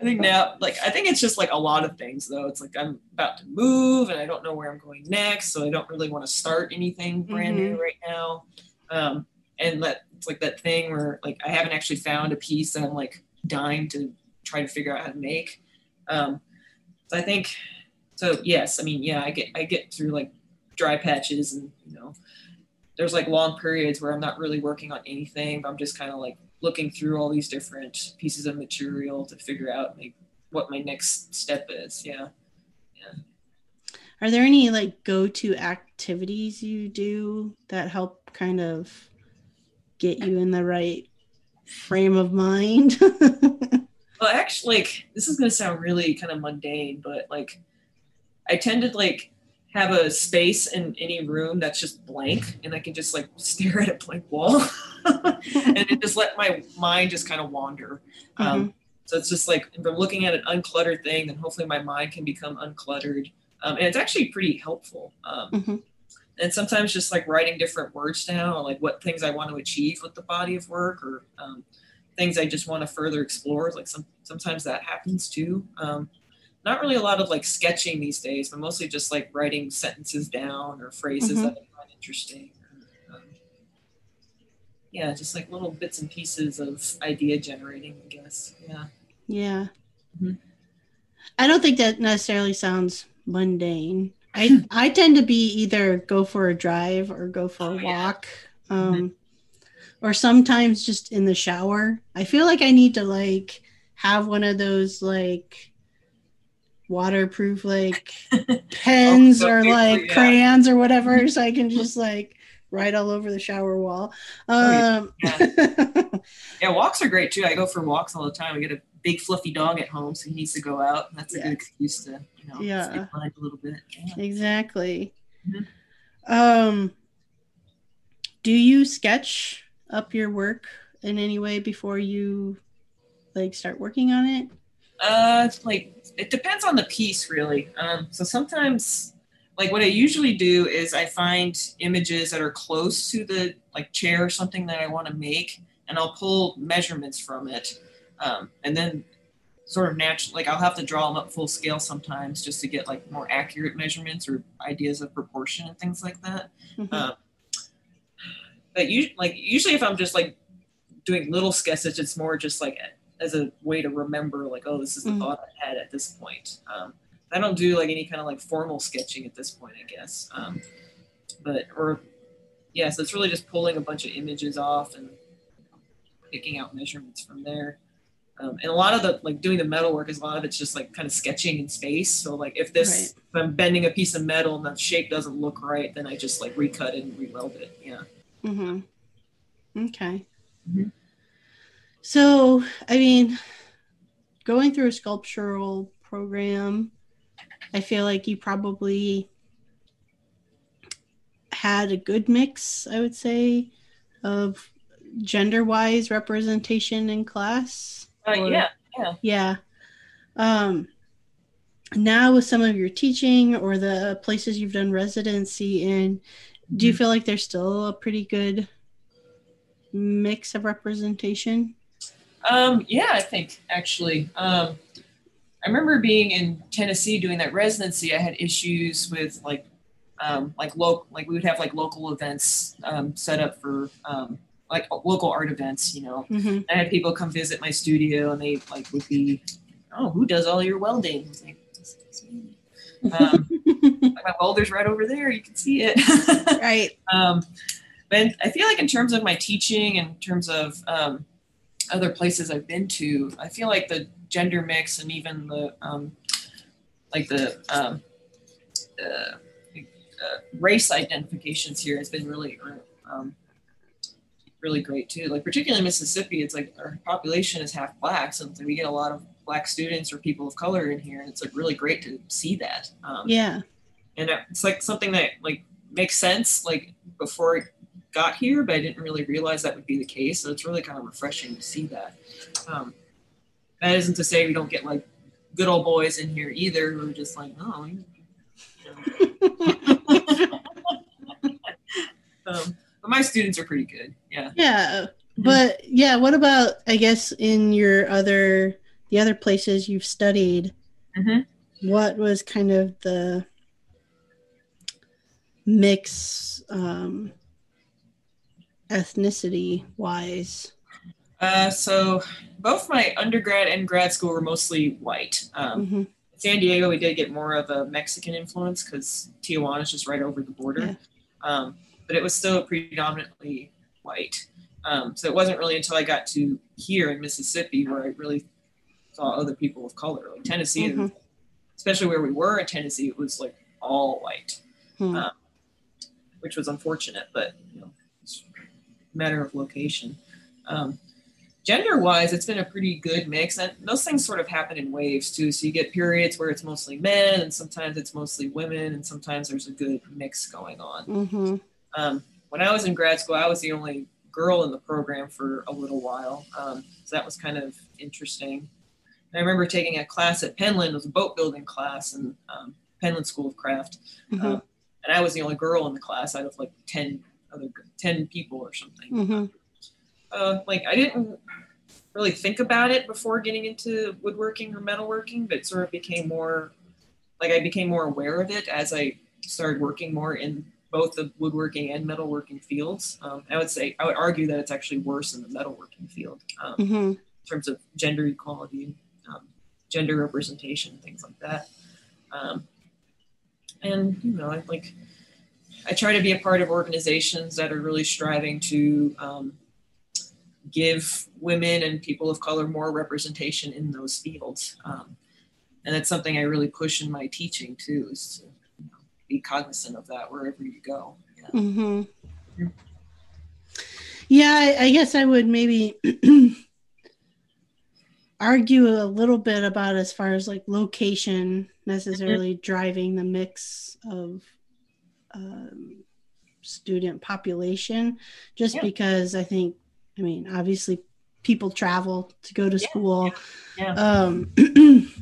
I think now, like, I think it's just like a lot of things, though. It's like I'm about to move and I don't know where I'm going next. So I don't really want to start anything brand mm-hmm. new right now. Um, and that it's like that thing where, like, I haven't actually found a piece that I'm like dying to try to figure out how to make. Um, so I think, so yes, I mean, yeah, I get, I get through like dry patches and, you know, there's like long periods where I'm not really working on anything, but I'm just kind of like looking through all these different pieces of material to figure out like what my next step is. Yeah. Yeah. Are there any like go-to activities you do that help kind of get you in the right frame of mind? well, actually, like, this is going to sound really kind of mundane, but like I tend to like have a space in any room that's just blank and I can just like stare at a blank wall and just let my mind just kind of wander. Um, mm-hmm. Um, so it's just like if I'm looking at an uncluttered thing, then hopefully my mind can become uncluttered. Um, and it's actually pretty helpful. Um, mm-hmm. And sometimes just like writing different words down, like what things I want to achieve with the body of work, or um, things I just want to further explore. Like some sometimes that happens too. Um, not really a lot of like sketching these days, but mostly just like writing sentences down or phrases mm-hmm. that I find interesting. Um, yeah, just like little bits and pieces of idea generating, I guess. Yeah. Yeah. Mm-hmm. I don't think that necessarily sounds mundane. I I tend to be either go for a drive or go for oh, a walk. Yeah. Um, mm-hmm. Or sometimes just in the shower. I feel like I need to like have one of those like waterproof like pens oh, or like yeah. crayons or whatever so I can just like write all over the shower wall. Um, oh, yeah. yeah. yeah. walks are great too. I go for walks all the time. I get a big fluffy dog at home, so he needs to go out. That's a good excuse to, you know, yeah. a little bit. Yeah. Exactly. Mm-hmm. Um, do you sketch up your work in any way before you like start working on it? Uh, like it depends on the piece, really. Um, so sometimes, like what I usually do is I find images that are close to the like chair or something that I want to make, and I'll pull measurements from it, um, and then sort of natural. Like I'll have to draw them up full scale sometimes just to get like more accurate measurements or ideas of proportion and things like that. Mm-hmm. Uh, but you like usually if I'm just like doing little sketches, it's more just like as a way to remember like oh this is the mm-hmm. thought i had at this point. Um, i don't do like any kind of like formal sketching at this point i guess. Um, but or yeah so it's really just pulling a bunch of images off and picking out measurements from there. Um, and a lot of the like doing the metal work is a lot of it's just like kind of sketching in space. So like if this right. if i'm bending a piece of metal and the shape doesn't look right then i just like recut it and re-weld it. Yeah mm-hmm okay mm-hmm. So, I mean, going through a sculptural program, I feel like you probably had a good mix, I would say, of gender wise representation in class. Uh, or, yeah, yeah. Yeah. Um, now, with some of your teaching or the places you've done residency in, do you mm-hmm. feel like there's still a pretty good mix of representation? Um, yeah, I think actually. Um, I remember being in Tennessee doing that residency. I had issues with like, um, like local, like we would have like local events um, set up for um, like local art events. You know, mm-hmm. I had people come visit my studio, and they like would be, oh, who does all your welding? Like, um, my welder's right over there. You can see it. right. Um, but I feel like in terms of my teaching, in terms of um, other places I've been to, I feel like the gender mix and even the um, like the um, uh, uh, race identifications here has been really um, really great too. Like particularly in Mississippi, it's like our population is half black, so we get a lot of black students or people of color in here, and it's like really great to see that. Um, yeah, and it's like something that like makes sense like before it got here, but I didn't really realize that would be the case. So it's really kind of refreshing to see that. Um, that isn't to say we don't get like good old boys in here either who are just like, oh, you know. um, but my students are pretty good. Yeah. Yeah. But yeah, what about I guess in your other the other places you've studied? Mm-hmm. What was kind of the mix um, ethnicity wise? Uh, so both my undergrad and grad school were mostly white. Um, mm-hmm. San Diego, we did get more of a Mexican influence because Tijuana is just right over the border. Yeah. Um, but it was still predominantly white. Um, so it wasn't really until I got to here in Mississippi where I really saw other people of color, like Tennessee, mm-hmm. especially where we were in Tennessee, it was like all white, mm-hmm. um, which was unfortunate. But you know, it's a matter of location. Um, gender wise, it's been a pretty good mix. And those things sort of happen in waves too. So you get periods where it's mostly men, and sometimes it's mostly women, and sometimes there's a good mix going on. Mm-hmm. Um, when I was in grad school, I was the only girl in the program for a little while. Um, so that was kind of interesting. I remember taking a class at Penland, it was a boat building class, and um, Penland School of Craft. Mm-hmm. Um, and I was the only girl in the class out of like 10 other 10 people or something. Mm-hmm. Uh, like I didn't really think about it before getting into woodworking or metalworking, but sort of became more like I became more aware of it as I started working more in both the woodworking and metalworking fields. Um, I would say I would argue that it's actually worse in the metalworking field um, Mm-hmm. in terms of gender equality, gender representation, things like that. Um, and you know, I like I try to be a part of organizations that are really striving to um, give women and people of color more representation in those fields. Um, and that's something I really push in my teaching too, is to you know, be cognizant of that wherever you go. Yeah. Mm-hmm. Yeah. Yeah, I, I guess I would maybe argue a little bit about as far as like location necessarily driving the mix of um, student population, just Yeah. because I think, I mean, obviously people travel to go to Yeah, school. Yeah. Um,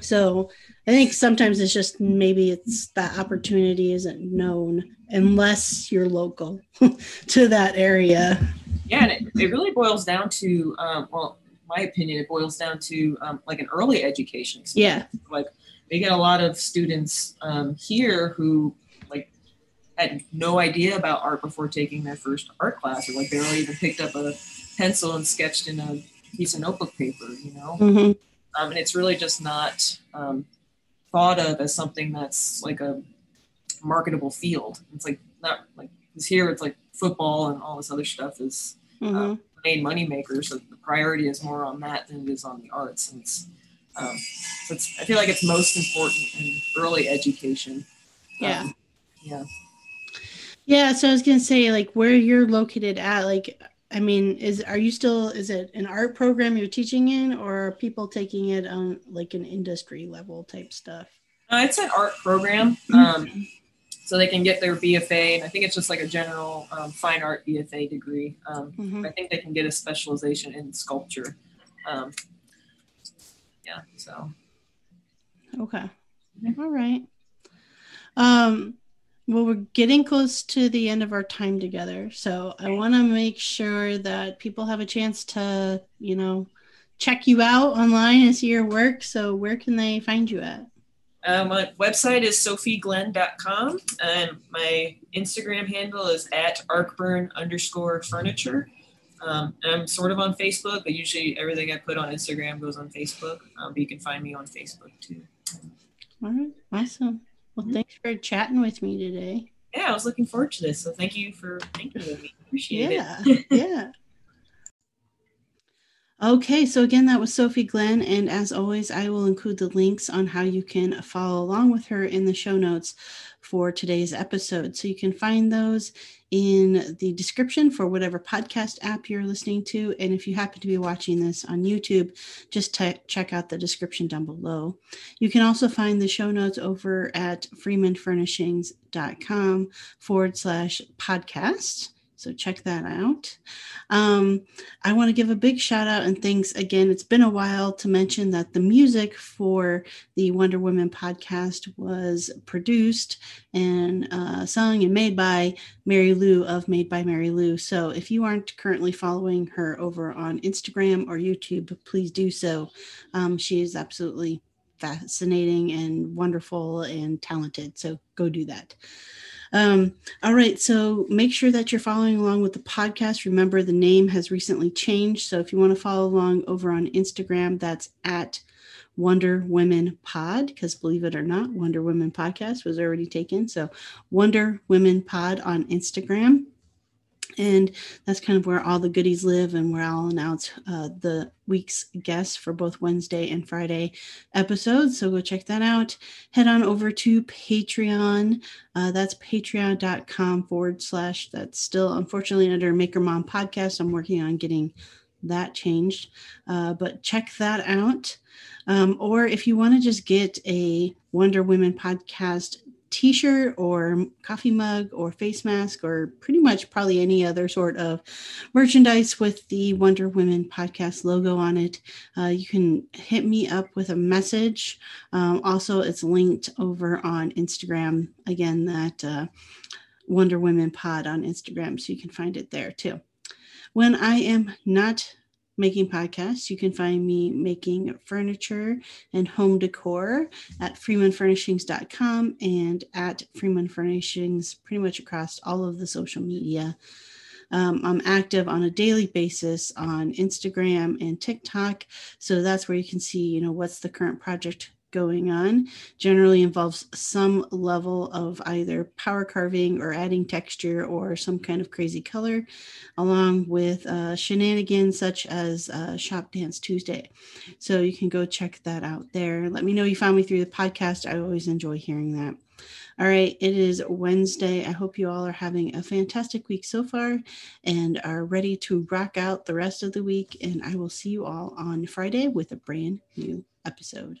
so I think sometimes it's just maybe it's that opportunity isn't known unless you're local to that area. Yeah, and it, it really boils down to, um, well, my opinion, it boils down to um, like an early education. Yeah. Like we get a lot of students um, here who like had no idea about art before taking their first art class, or like barely even picked up a pencil and sketched in a piece of notebook paper, you know. hmm Um, and it's really just not um, thought of as something that's like a marketable field. It's like not like because here it's like football and all this other stuff is hmm uh, main money maker. So the priority is more on that than it is on the arts. And it's, um, so it's, I feel like it's most important in early education. Yeah. Um, yeah. Yeah. So I was gonna say, like, where you're located at, like, I mean, is are you still? Is it an art program you're teaching in, or are people taking it on like an industry level type stuff? Uh, it's an art program. Um, so they can get their BFA, and I think it's just like a general um, fine art BFA degree. Um, hmm I think they can get a specialization in sculpture. Um, yeah, so Okay. Mhm. All right. Um, well, we're getting close to the end of our time together, so I want to make sure that people have a chance to, you know, check you out online and see your work. So, where can they find you at? Uh, my website is sophieglenn.com and my Instagram handle is at arcburn underscore furniture. Um, and I'm sort of on Facebook, but usually everything I put on Instagram goes on Facebook. Um, but you can find me on Facebook too. All right. Awesome. Well, Mhm. thanks for chatting with me today. Yeah, I was looking forward to this. So thank you for thinking of me. Appreciate Yeah. it. yeah. Okay, so again, that was Sophie Glenn. And as always, I will include the links on how you can follow along with her in the show notes for today's episode. So you can find those in the description for whatever podcast app you're listening to. And if you happen to be watching this on YouTube, just te- check out the description down below. You can also find the show notes over at freemanfurnishings.com forward slash podcast. So check that out. Um, I want to give a big shout out and thanks again. It's been a while to mention that the music for the Wonder Women podcast was produced and uh, sung and made by Mary Lou of Made by Mary Lou. So if you aren't currently following her over on Instagram or YouTube, please do so. Um, she is absolutely fascinating and wonderful and talented. So go do that. Um, all right, so make sure that you're following along with the podcast. Remember, the name has recently changed. So if you want to follow along over on Instagram, that's at Wonder Women Pod, because believe it or not, Wonder Women Podcast was already taken. So Wonder Women Pod on Instagram. And that's kind of where all the goodies live and where I'll announce uh, the week's guests for both Wednesday and Friday episodes. So go check that out. Head on over to Patreon. Uh, that's patreon.com forward slash. That's still unfortunately under Maker Mom Podcast. I'm working on getting that changed. Uh, but check that out. Um, or if you want to just get a Wonder Women podcast t-shirt or coffee mug or face mask or pretty much probably any other sort of merchandise with the wonder women podcast logo on it. Uh, you can hit me up with a message. Um, also it's linked over on instagram. Again that uh, wonder women pod on instagram so you can find it there too. When i am not making podcasts. You can find me making furniture and home decor at freemanfurnishings.com and at Freeman Furnishings pretty much across all of the social media. Um, I'm active on a daily basis on Instagram and TikTok. So that's where you can see, you know, what's the current project going on generally involves some level of either power carving or adding texture or some kind of crazy color, along with uh, shenanigans such as uh, Shop Dance Tuesday. So you can go check that out there. Let me know you found me through the podcast. I always enjoy hearing that. All right, it is Wednesday. I hope you all are having a fantastic week so far and are ready to rock out the rest of the week. And I will see you all on Friday with a brand new episode.